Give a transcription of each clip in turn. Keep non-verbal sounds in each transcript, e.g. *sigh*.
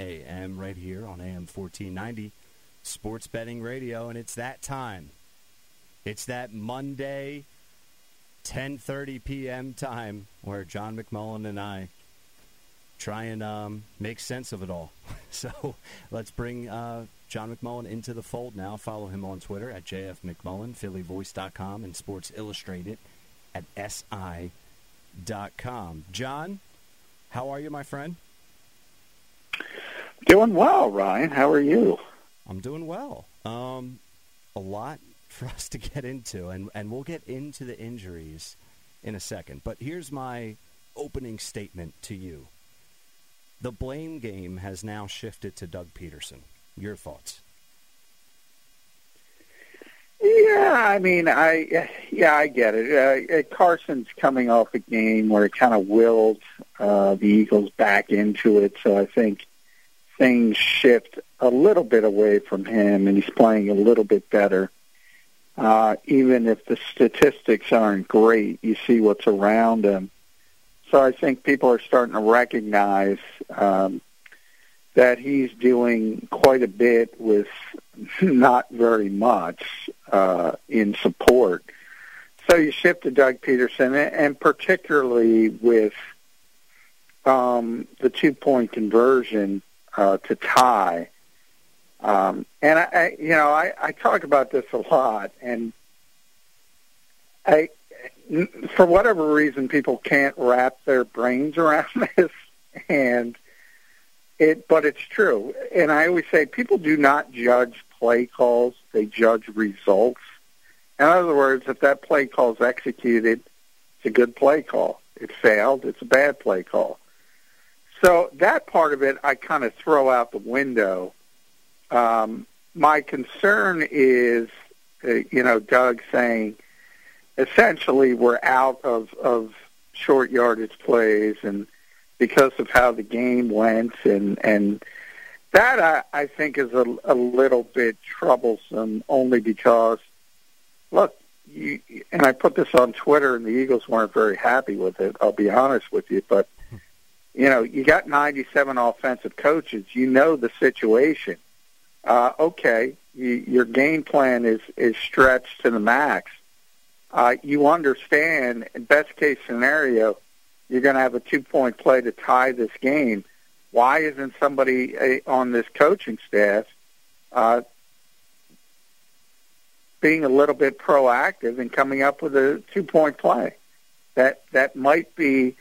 AM right here on AM 1490 Sports Betting Radio, and it's that time. It's that Monday, 10:30 p.m. time where John McMullen and I try and um, make sense of it all. *laughs* So let's bring uh, John McMullen into the fold now. Follow him on Twitter at JF McMullen, PhillyVoice.com, and Sports Illustrated at SI.com. John, how are you, my friend? Doing well, Ryan. How are you? I'm doing well. Um, a lot *laughs* for us to get into, and, and we'll get into the injuries in a second. But here's my opening statement to you. The blame game has now shifted to Doug Pederson. Your thoughts? Yeah, I mean, I yeah, I get it. Uh, Carson's coming off a game where it kind of willed uh, the Eagles back into it, so I think things shift a little bit away from him, and he's playing a little bit better. Uh, even if the statistics aren't great, you see what's around him so I think people are starting to recognize um, that he's doing quite a bit with *laughs* not very much uh, in support. So you shift to Doug Pederson, and particularly with um, the two-point conversion uh, to tie. Um, and I, I, you know, I, I talk about this a lot, and I, for whatever reason, people can't wrap their brains around *laughs* this, and it. But it's true, and I always say people do not judge play calls; they judge results. In other words, if that play call is executed, it's a good play call. It failed; it's a bad play call. So that part of it, I kind of throw out the window. Um, my concern is, uh, you know, Doug saying essentially we're out of of short yardage plays and because of how the game went and and that I, I think is a, a little bit troublesome only because look you, and I put this on Twitter and the Eagles weren't very happy with it I'll be honest with you but you know you got 97 offensive coaches you know the situation uh okay you, your game plan is is stretched to the max uh, you understand, best case scenario, you're going to have a two point play to tie this game. Why isn't somebody uh, on this coaching staff uh, being a little bit proactive and coming up with a two point play? That that might be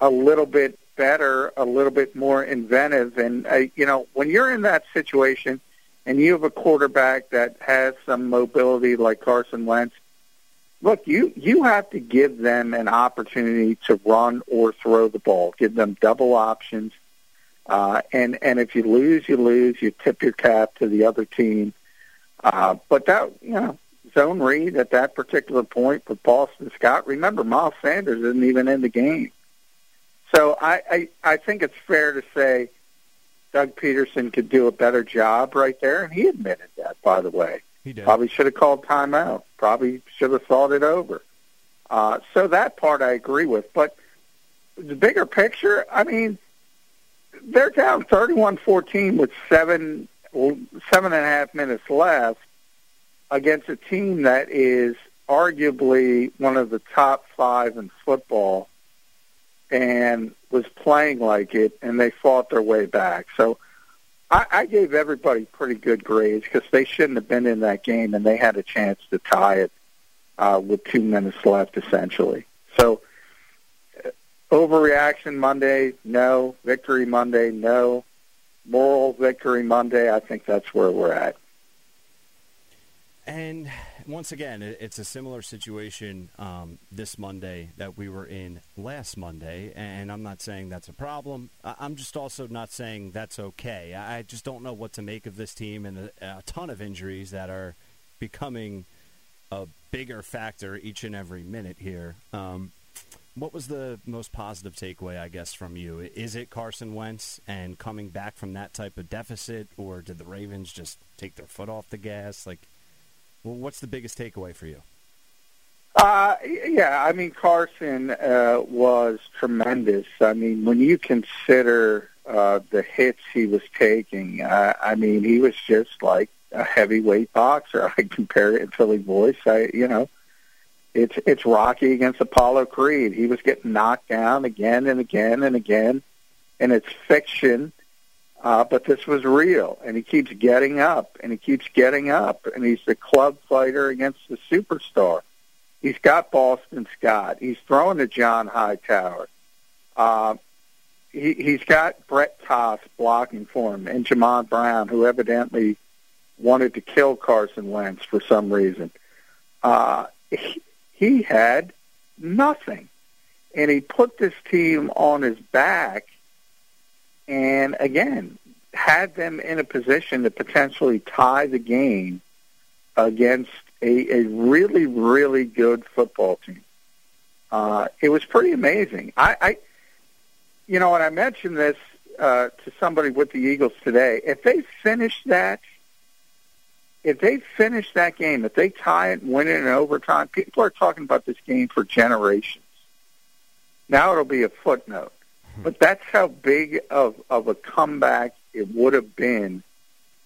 a little bit better, a little bit more inventive. And uh, you know, when you're in that situation and you have a quarterback that has some mobility like Carson Wentz, look, you you have to give them an opportunity to run or throw the ball. Give them double options. Uh, and and if you lose, you lose. You tip your cap to the other team. Uh, but that you know, zone read at that particular point with Boston Scott. Remember, Miles Sanders isn't even in the game. So I, I I think it's fair to say Doug Pederson could do a better job right there, and he admitted that, by the way. He did. Probably should have called timeout. Probably should have thought it over. Uh, so that part I agree with. But the bigger picture, I mean, they're down 31-14 with seven seven and a half minutes left against a team that is arguably one of the top five in football and was playing like it, and they fought their way back. So I, I gave everybody pretty good grades because they shouldn't have been in that game, and they had a chance to tie it uh, with two minutes left, essentially. So, uh, overreaction Monday, no. Victory Monday, no. Moral victory Monday, I think that's where we're at. And once again, it's a similar situation um, this Monday that we were in last Monday, and I'm not saying that's a problem. I'm just also not saying that's okay. I just don't know what to make of this team and a, ton of injuries that are becoming a bigger factor each and every minute here. Um, what was the most positive takeaway, I guess, from you? Is it Carson Wentz and coming back from that type of deficit, or did the Ravens just take their foot off the gas? Like, well, what's the biggest takeaway for you? Uh, yeah, I mean Carson uh, was tremendous. I mean, when you consider uh, the hits he was taking, uh, I mean, he was just like a heavyweight boxer. *laughs* I compare it in Philly voice. I, you know, it's it's Rocky against Apollo Creed. He was getting knocked down again and again and again, and it's fiction uh, but this was real, and he keeps getting up, and he keeps getting up, and he's the club fighter against the superstar. He's got Boston Scott. He's throwing to John Hightower. Uh, he, he's got Brett Toth blocking for him, and Jamon Brown, who evidently wanted to kill Carson Wentz for some reason. Uh, he, he had nothing, and he put this team on his back – and again, had them in a position to potentially tie the game against a, a really, really good football team. Uh, it was pretty amazing. I, I, you know, and I mentioned this uh, to somebody with the Eagles today. If they finish that, if they finish that game, if they tie it and win it in overtime, people are talking about this game for generations. Now it'll be a footnote. Hmm. But that's how big of, of a comeback it would have been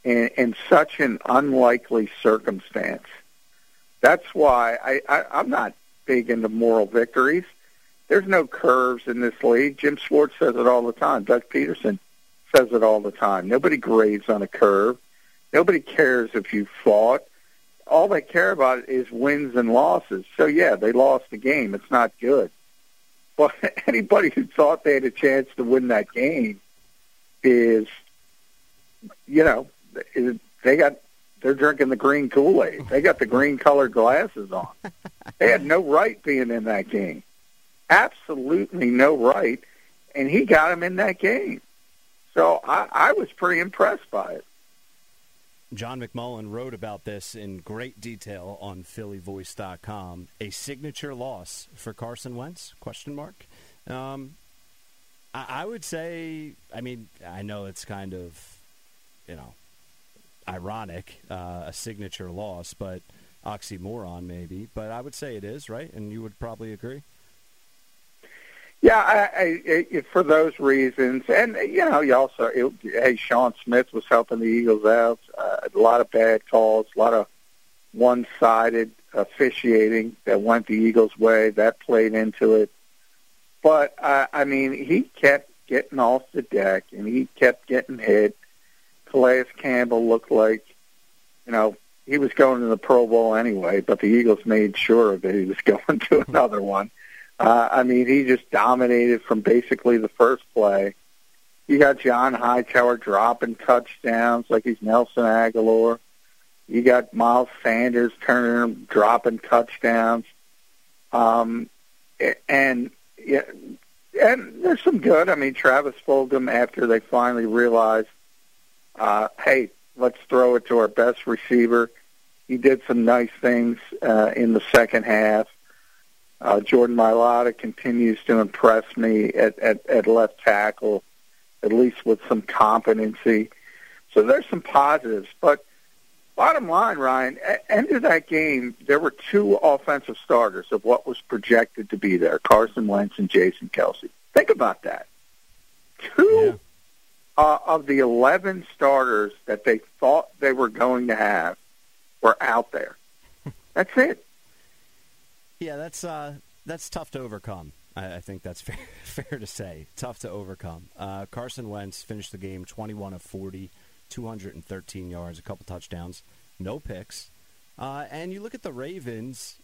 in, in such an unlikely circumstance. That's why I, I, I'm not big into moral victories. There's no curves in this league. Jim Schwartz says it all the time. Doug Pederson says it all the time. Nobody grades on a curve. Nobody cares if you fought. All they care about is wins and losses. So yeah, they lost the game. It's not good. But *laughs* anybody who thought they had a chance to win that game is, you know, they got they're drinking the green Kool Aid. They got the green colored glasses on. *laughs* they had no right being in that game. Absolutely no right, and he got him in that game. So I, I was pretty impressed by it. John McMullen wrote about this in great detail on PhillyVoice.com. A signature loss for Carson Wentz? Question mark. Um, I, I would say. I mean, I know it's kind of, you know, ironic, uh, a signature loss, but oxymoron maybe. But I would say it is right, and you would probably agree. Yeah, I, I, I, for those reasons, and you know, you also, it, hey, Sean Smith was helping the Eagles out. Uh, a lot of bad calls, a lot of one-sided officiating that went the Eagles' way. That played into it. But uh, I mean, he kept getting off the deck, and he kept getting hit. Calais Campbell looked like, you know, he was going to the Pro Bowl anyway, but the Eagles made sure that he was *laughs* going to another one. Uh, I mean, he just dominated from basically the first play. You got John Hightower dropping touchdowns like he's Nelson Agholor. You got Miles Sanders turning, dropping touchdowns. Um, and yeah, and there's some good. I mean, Travis Fulgham after they finally realized, uh, hey, let's throw it to our best receiver. He did some nice things uh, in the second half. Uh, Jordan Mailata continues to impress me at, at, at left tackle, at least with some competency. So there's some positives. But bottom line, Ryan, at end of that game, there were two offensive starters of what was projected to be there, Carson Wentz and Jason Kelce. Think about that. Two yeah. uh, of the 11 starters that they thought they were going to have were out there. *laughs* That's it. Yeah, that's uh, that's tough to overcome. I, I think that's *laughs* fair, fair, to say. Tough to overcome. Uh, Carson Wentz finished the game 21 of 40, 213 yards, a couple touchdowns, no picks. Uh, and you look at the Ravens,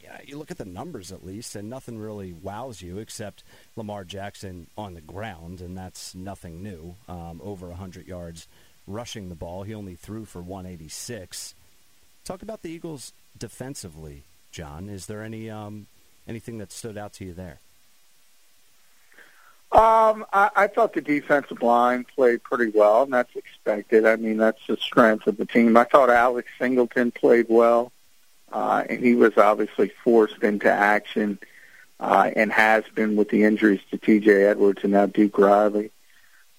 yeah, you look at the numbers at least, and nothing really wows you except Lamar Jackson on the ground, and that's nothing new. Um, over 100 yards rushing the ball. He only threw for 186. Talk about the Eagles defensively, John. Is there any um, anything that stood out to you there? Um, I, I thought the defensive line played pretty well, and that's expected. I mean, that's the strength of the team. I thought Alex Singleton played well, uh, and he was obviously forced into action uh, and has been with the injuries to T.J. Edwards and now Duke Riley.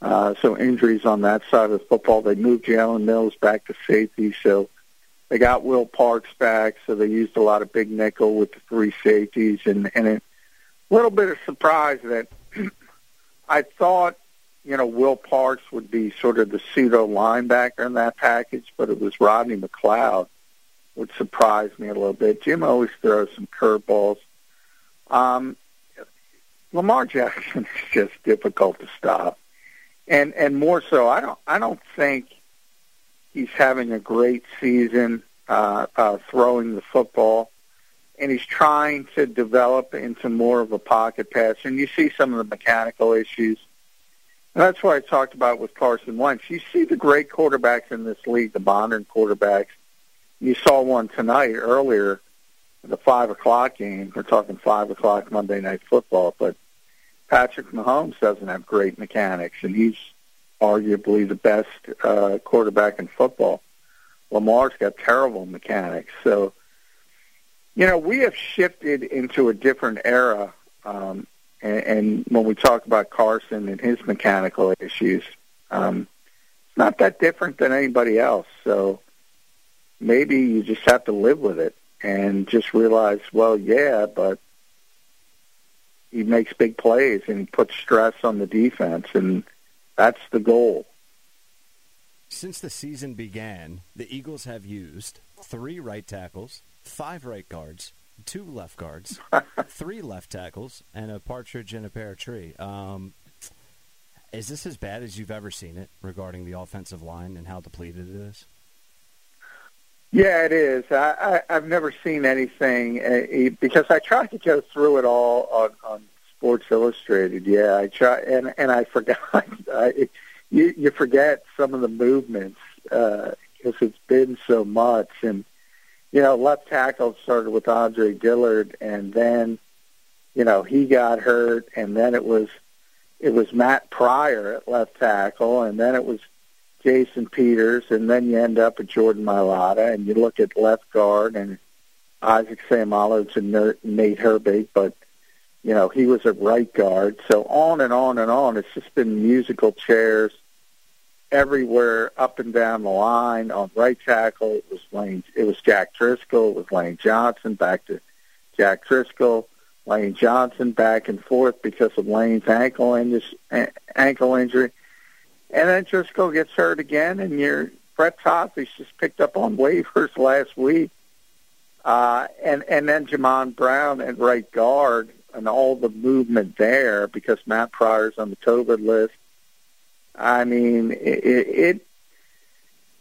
Uh, so injuries on that side of the football. They moved Jalen Mills back to safety, so they got Will Parks back. So they used a lot of big nickel with the three safeties, and and a little bit of surprise that *clears throat* I thought you know Will Parks would be sort of the pseudo linebacker in that package, but it was Rodney McLeod, which surprised me a little bit. Jim always throws some curveballs. Um, Lamar Jackson *laughs* is just difficult to stop and and more so, I don't I don't think he's having a great season uh, uh, throwing the football, and he's trying to develop into more of a pocket passer. And you see some of the mechanical issues. And that's why I talked about with Carson Wentz. You see the great quarterbacks in this league, the modern quarterbacks. You saw one tonight earlier, the five o'clock game. We're talking five o'clock Monday night football, but Patrick Mahomes doesn't have great mechanics, and he's arguably the best uh, quarterback in football. Lamar's got terrible mechanics. So, you know, we have shifted into a different era. Um, and, and when we talk about Carson and his mechanical issues, um, it's not that different than anybody else. So maybe you just have to live with it and just realize, well, yeah, but he makes big plays and he puts stress on the defense, and that's the goal. Since the season began, the Eagles have used three right tackles, five right guards, two left guards, *laughs* three left tackles, and a partridge in a pear tree. Um, is this as bad as you've ever seen it regarding the offensive line and how depleted it is? Yeah, it is. I, I, I've never seen anything uh, because I tried to go through it all on, on Sports Illustrated. Yeah, I try and and I forgot. *laughs* I, you you forget some of the movements because uh, it's been so much. And you know, left tackle started with Andre Dillard, and then you know he got hurt, and then it was it was Matt Pryor at left tackle, and then it was Jason Peters, and then you end up at Jordan Mailata, and you look at left guard and Isaac Seumalo and Nate Herbig, but you know he was at right guard. So on and on and on. It's just been musical chairs everywhere, up and down the line. On right tackle, it was Lane. It was Jack Driscoll. It was Lane Johnson. Back to Jack Driscoll. Lane Johnson back and forth because of Lane's ankle injury, ankle injury. And then Driscoll gets hurt again, and you're Brett Toth's just picked up on waivers *laughs* last week. Uh, and and then Jamon Brown at right guard and all the movement there because Matt Pryor's on the COVID list. I mean, it it,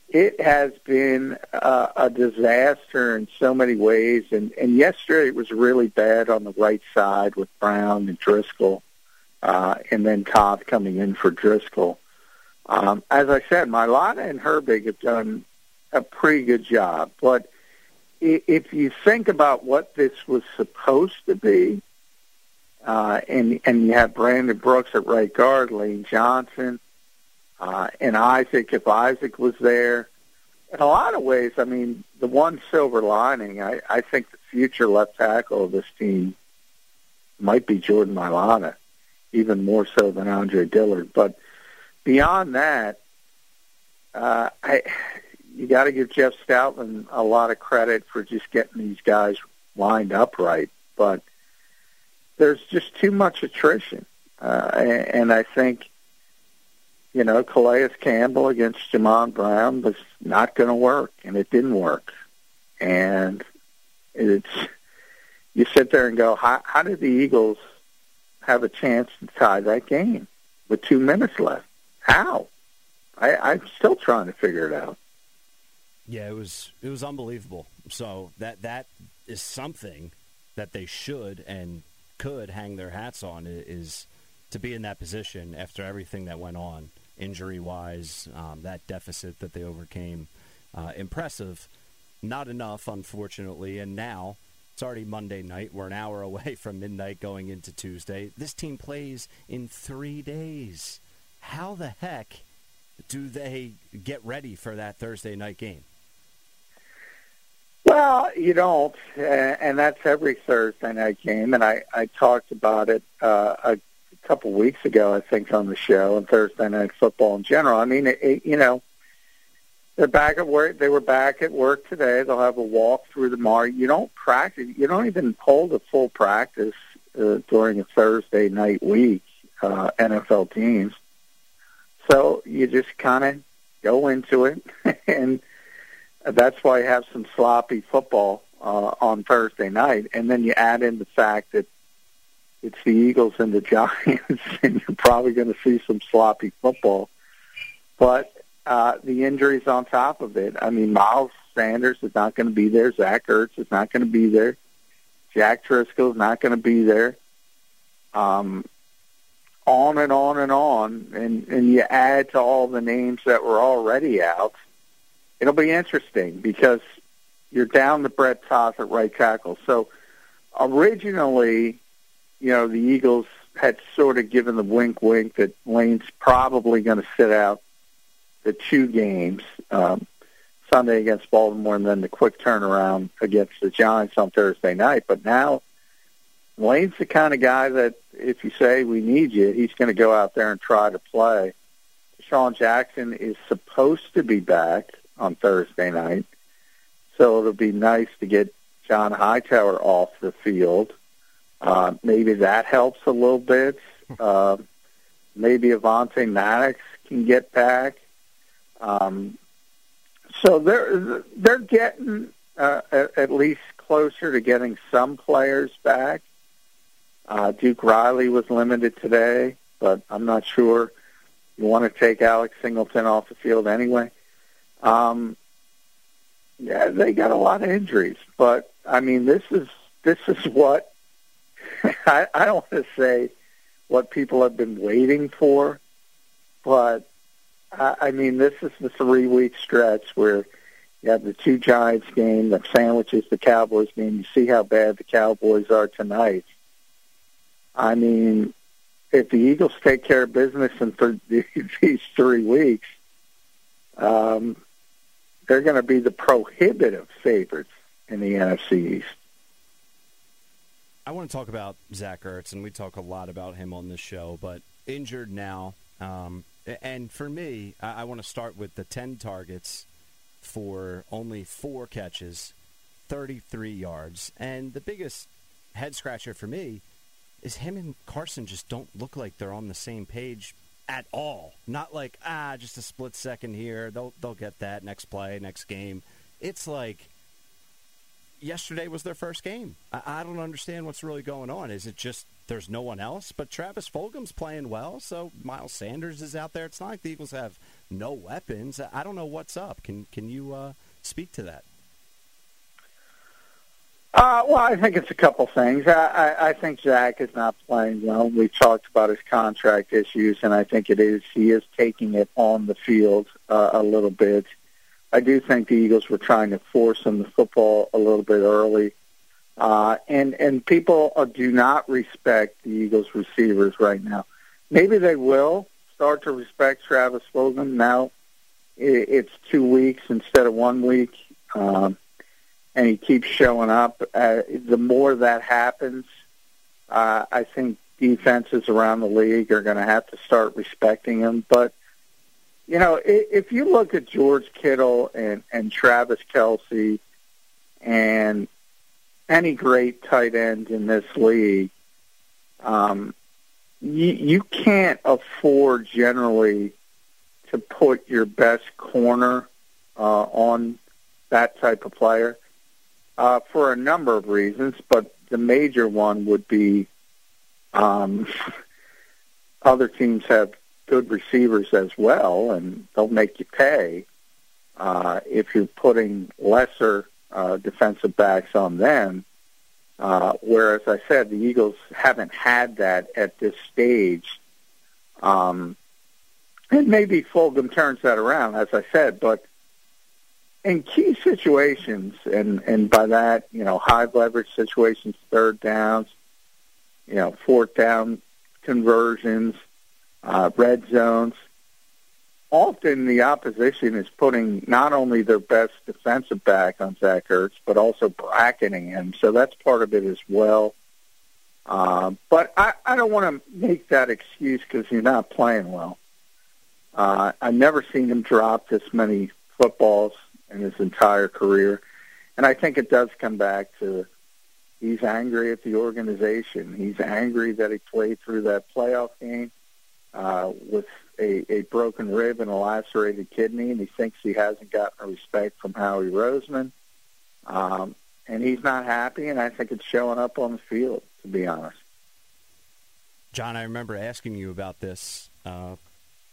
it has been a, a disaster in so many ways, and and yesterday it was really bad on the right side with Brown and Driscoll, uh, and then Toth coming in for Driscoll. Um, as I said, Mailata and Herbig have done a pretty good job. But if you think about what this was supposed to be, uh, and and you have Brandon Brooks at right guard, Lane Johnson, uh, and Isaac if Isaac was there. In a lot of ways, I mean, the one silver lining, I, I think the future left tackle of this team might be Jordan Mailata, even more so than Andre Dillard. But beyond that, uh, I you got to give Jeff Stoutland a lot of credit for just getting these guys lined up right, but there's just too much attrition, uh, and I think you know Calais Campbell against Jamon Brown was not going to work, and it didn't work, and it's you sit there and go, how, how did the Eagles have a chance to tie that game with two minutes left? How? I, I'm still trying to figure it out. Yeah, it was it was unbelievable. So that that is something that they should and could hang their hats on is to be in that position after everything that went on injury wise, um, that deficit that they overcame. Uh, impressive. not enough, unfortunately. And now it's already Monday night. We're an hour *laughs* away from midnight going into Tuesday. This team plays in three days. How the heck do they get ready for that Thursday night game? Well, you don't, and that's every Thursday night game. And I, I talked about it uh, a couple weeks ago, I think, on the show and Thursday night football in general. I mean, it, it, you know, they're back at work. They were back at work today. They'll have a walk through the mar. You don't practice. You don't even hold a full practice uh, during a Thursday night week. Uh, NFL teams. So you just kind of go into it, *laughs* and that's why you have some sloppy football uh, on Thursday night. And then you add in the fact that it's the Eagles and the *laughs* Giants, and you're probably going to see some sloppy football. But uh, the injuries on top of it. I mean, Miles Sanders is not going to be there. Zach Ertz is not going to be there. Jack Driscoll is not going to be there. Um, on and on and on, and and you add to all the names that were already out. It'll be interesting because you're down to Brett Toth at right tackle. So originally, you know, the Eagles had sort of given the wink, wink that Lane's probably going to sit out the two games, um, Sunday against Baltimore and then the quick turnaround against the Giants on Thursday night. But now Lane's the kind of guy that if you say we need you, he's going to go out there and try to play. Sean Jackson is supposed to be back on Thursday night, so it'll be nice to get John Hightower off the field. Uh, maybe that helps a little bit. Uh, maybe Avonte Maddox can get back. Um, so they're they're getting uh, at, least closer to getting some players back. Uh, Duke Riley was limited today, but I'm not sure you want to take Alex Singleton off the field anyway. Um, yeah, they got a lot of injuries, but I mean, this is this is what *laughs* I, I don't want to say what people have been waiting for, but I mean, this is the three-week stretch where you have the two Giants game, the sandwiches, the Cowboys game. You see how bad the Cowboys are tonight. I mean, if the Eagles take care of business in th- *laughs* these three weeks, um, they're going to be the prohibitive favorites in the NFC East. I want to talk about Zach Ertz, and we talk a lot about him on this show, but injured now. Um, and for me, I, I want to start with the 10 targets for only four catches, 33 yards. And the biggest head scratcher for me is him and Carson just don't look like they're on the same page at all. Not like, ah, just a split second here. They'll, they'll get that next play, next game. It's like yesterday was their first game. I, I don't understand what's really going on. Is it just there's no one else. But Travis Fulgham's playing well, so Miles Sanders is out there. It's not like the Eagles have no weapons. I don't know what's up. Can can you uh, speak to that? Uh, well, I think it's a couple things. I, I, I think Zach is not playing well. We've talked about his contract issues, and I think it is he is taking it on the field uh, a little bit. I do think the Eagles were trying to force him the football a little bit early. Uh, and and people uh, do not respect the Eagles receivers right now. Maybe they will start to respect Travis Fulgham now. It's two weeks instead of one week, um, and he keeps showing up. Uh, the more that happens, uh, I think defenses around the league are going to have to start respecting him. But you know, if you look at George Kittle and and Travis Kelce and any great tight end in this league, um, you, you can't afford generally to put your best corner uh, on that type of player uh, for a number of reasons, but the major one would be um, *laughs* other teams have good receivers as well, and they'll make you pay uh, if you're putting lesser uh, defensive backs on them. Uh, whereas I said the Eagles haven't had that at this stage. Um, and maybe Fulgham turns that around, as I said, but in key situations, and and by that, you know, high leverage situations, third downs, you know, fourth down conversions, uh, red zones. Often the opposition is putting not only their best defensive back on Zach Ertz, but also bracketing him. So that's part of it as well. Uh, but I, I don't want to make that excuse because you're not playing well. Uh, I've never seen him drop this many footballs in his entire career. And I think it does come back to he's angry at the organization. He's angry that he played through that playoff game uh, with a, a broken rib and a lacerated kidney, and he thinks he hasn't gotten respect from Howie Roseman. Um, and he's not happy, and I think it's showing up on the field, to be honest. John, I remember asking you about this uh,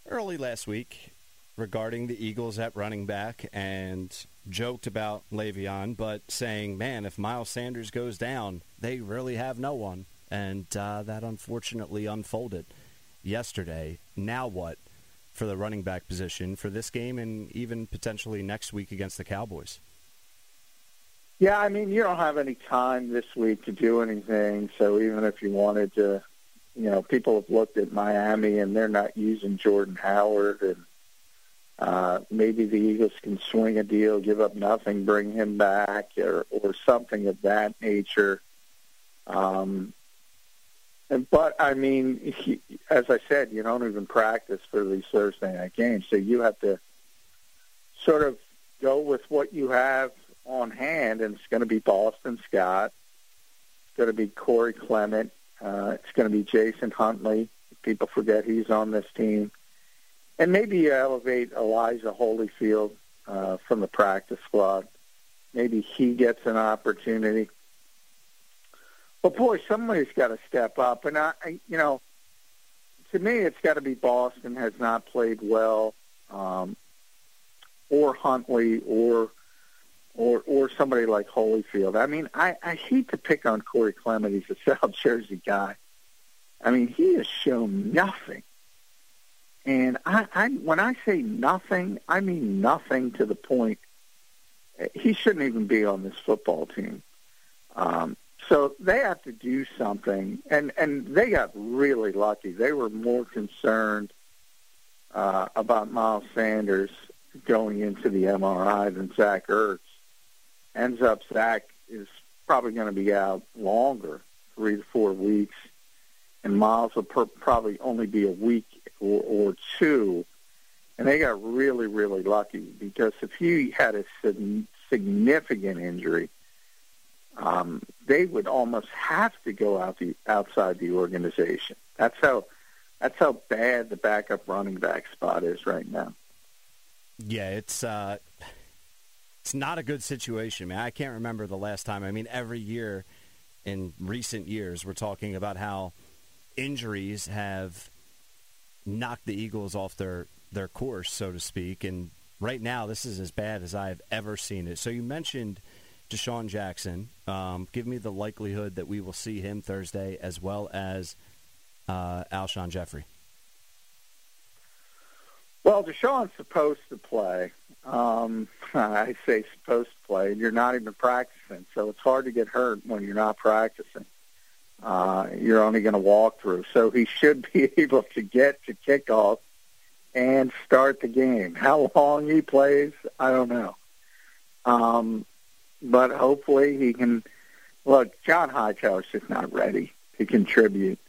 early last week regarding the Eagles at running back and joked about Le'Veon, but saying, man, if Miles Sanders goes down, they really have no one. And uh, that unfortunately unfolded yesterday. Now what for the running back position for this game and even potentially next week against the Cowboys? Yeah, I mean, you don't have any time this week to do anything. So even if you wanted to, you know, people have looked at Miami and they're not using Jordan Howard and uh, maybe the Eagles can swing a deal, give up nothing, bring him back, or or something of that nature. Um, but I mean, he, as I said, you don't even practice for these Thursday night games, so you have to sort of go with what you have on hand, and it's going to be Boston Scott, it's going to be Corey Clement, uh, it's going to be Jason Huntley. People forget he's on this team and maybe elevate Elijah Holyfield uh, from the practice squad. Maybe he gets an opportunity. But boy, somebody's got to step up, and I, I you know, to me, it's got to be Boston has not played well, um, or Huntley, or or or somebody like Holyfield. I mean, I, I hate to pick on Corey Clement. He's a *laughs* South Jersey guy. I mean, he has shown nothing and I, I, when I say nothing, I mean nothing to the point he shouldn't even be on this football team. Um, so they have to do something, and and they got really lucky. They were more concerned uh, about Miles Sanders going into the MRI than Zach Ertz. Ends up Zach is probably going to be out longer, three to four weeks, and Miles will per- probably only be a week or, or two, and they got really, really lucky because if he had a significant injury, um, they would almost have to go out the outside the organization. That's how that's how bad the backup running back spot is right now. Yeah, it's uh, it's not a good situation, man. I can't remember the last time. I mean, every year in recent years, we're talking about how injuries have knocked the Eagles off their their course, so to speak. And right now, this is as bad as I've ever seen it. So you mentioned DeSean Jackson. Um, give me the likelihood that we will see him Thursday, as well as uh, Alshon Jeffery. Well, DeSean's supposed to play. Um, *laughs* I say supposed to play, and you're not even practicing, so it's hard to get hurt when you're not practicing uh, you're only going to walk through. So he should be *laughs* able to get to kickoff and start the game. How long he plays, I don't know. Um, but hopefully he can. Look, John Hightower's just not ready to contribute.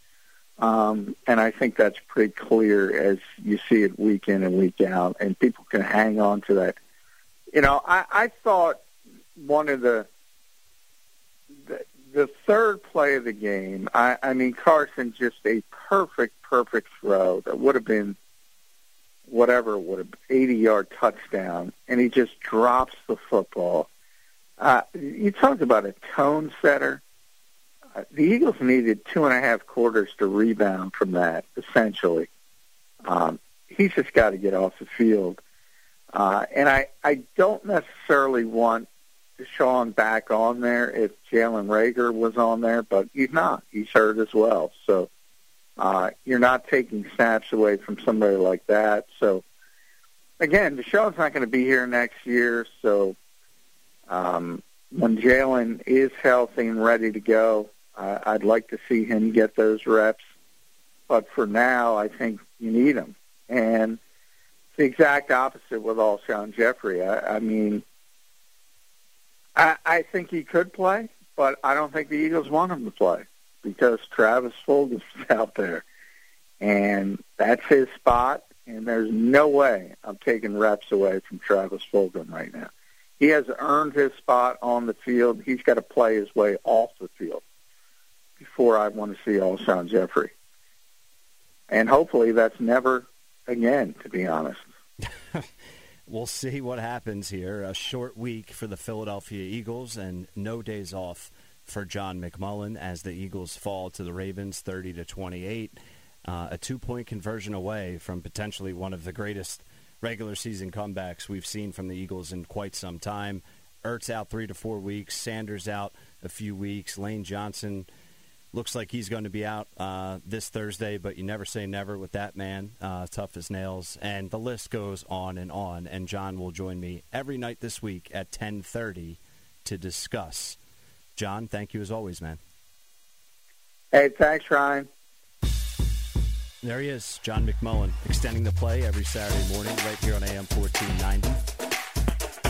Um, and I think that's pretty clear as you see it week in and week out, and people can hang on to that. You know, I, I thought one of the, the third play of the game, I, I mean, Carson just a perfect, perfect throw that would have been whatever would have 80 yard touchdown, and he just drops the football. Uh, you talked about a tone setter. Uh, the Eagles needed two and a half quarters to rebound from that, essentially. Um, he's just got to get off the field. Uh, and I, I don't necessarily want Sean back on there if Jalen Reagor was on there, but he's not. He's hurt as well. So uh, you're not taking snaps away from somebody like that. So again, DeSean's not going to be here next year, so um, when Jalen is healthy and ready to go, uh, I'd like to see him get those reps. But for now, I think you need him. And it's the exact opposite with Alshon Jeffery. I, I mean, I, I think he could play, but I don't think the Eagles want him to play because Travis Fulgham is *laughs* out there. And that's his spot, and there's no way I'm taking reps away from Travis Fulgham right now. He has earned his spot on the field. He's got to play his way off the field before I want to see Alshon Jeffery. And hopefully that's never again, to be honest. *laughs* we'll see what happens here. A short week for the Philadelphia Eagles and no days off for John McMullen as the Eagles fall to the Ravens 30 to 28. Uh, a two-point conversion away from potentially one of the greatest regular season comebacks we've seen from the Eagles in quite some time. Ertz out three to four weeks. Sanders out a few weeks. Lane Johnson looks like he's going to be out uh, this Thursday, but you never say never with that man, uh, tough as nails. And the list goes on and on. And John will join me every night this week at 10:30 to discuss. John, thank you as always, man. Hey, thanks, Ryan. There he is, John McMullen, extending the play every Saturday morning right here on AM 1490,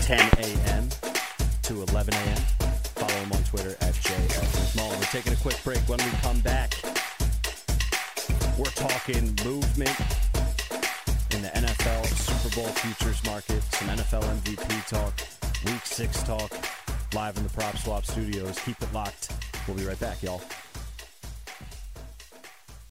10 a.m. to 11 a.m. Follow him on Twitter at McMullen. We're taking a quick break. When we come back, we're talking movement in the NFL Super Bowl futures market, some NFL MVP talk, Week 6 talk, live in the Prop Swap studios. Keep it locked. We'll be right back, y'all.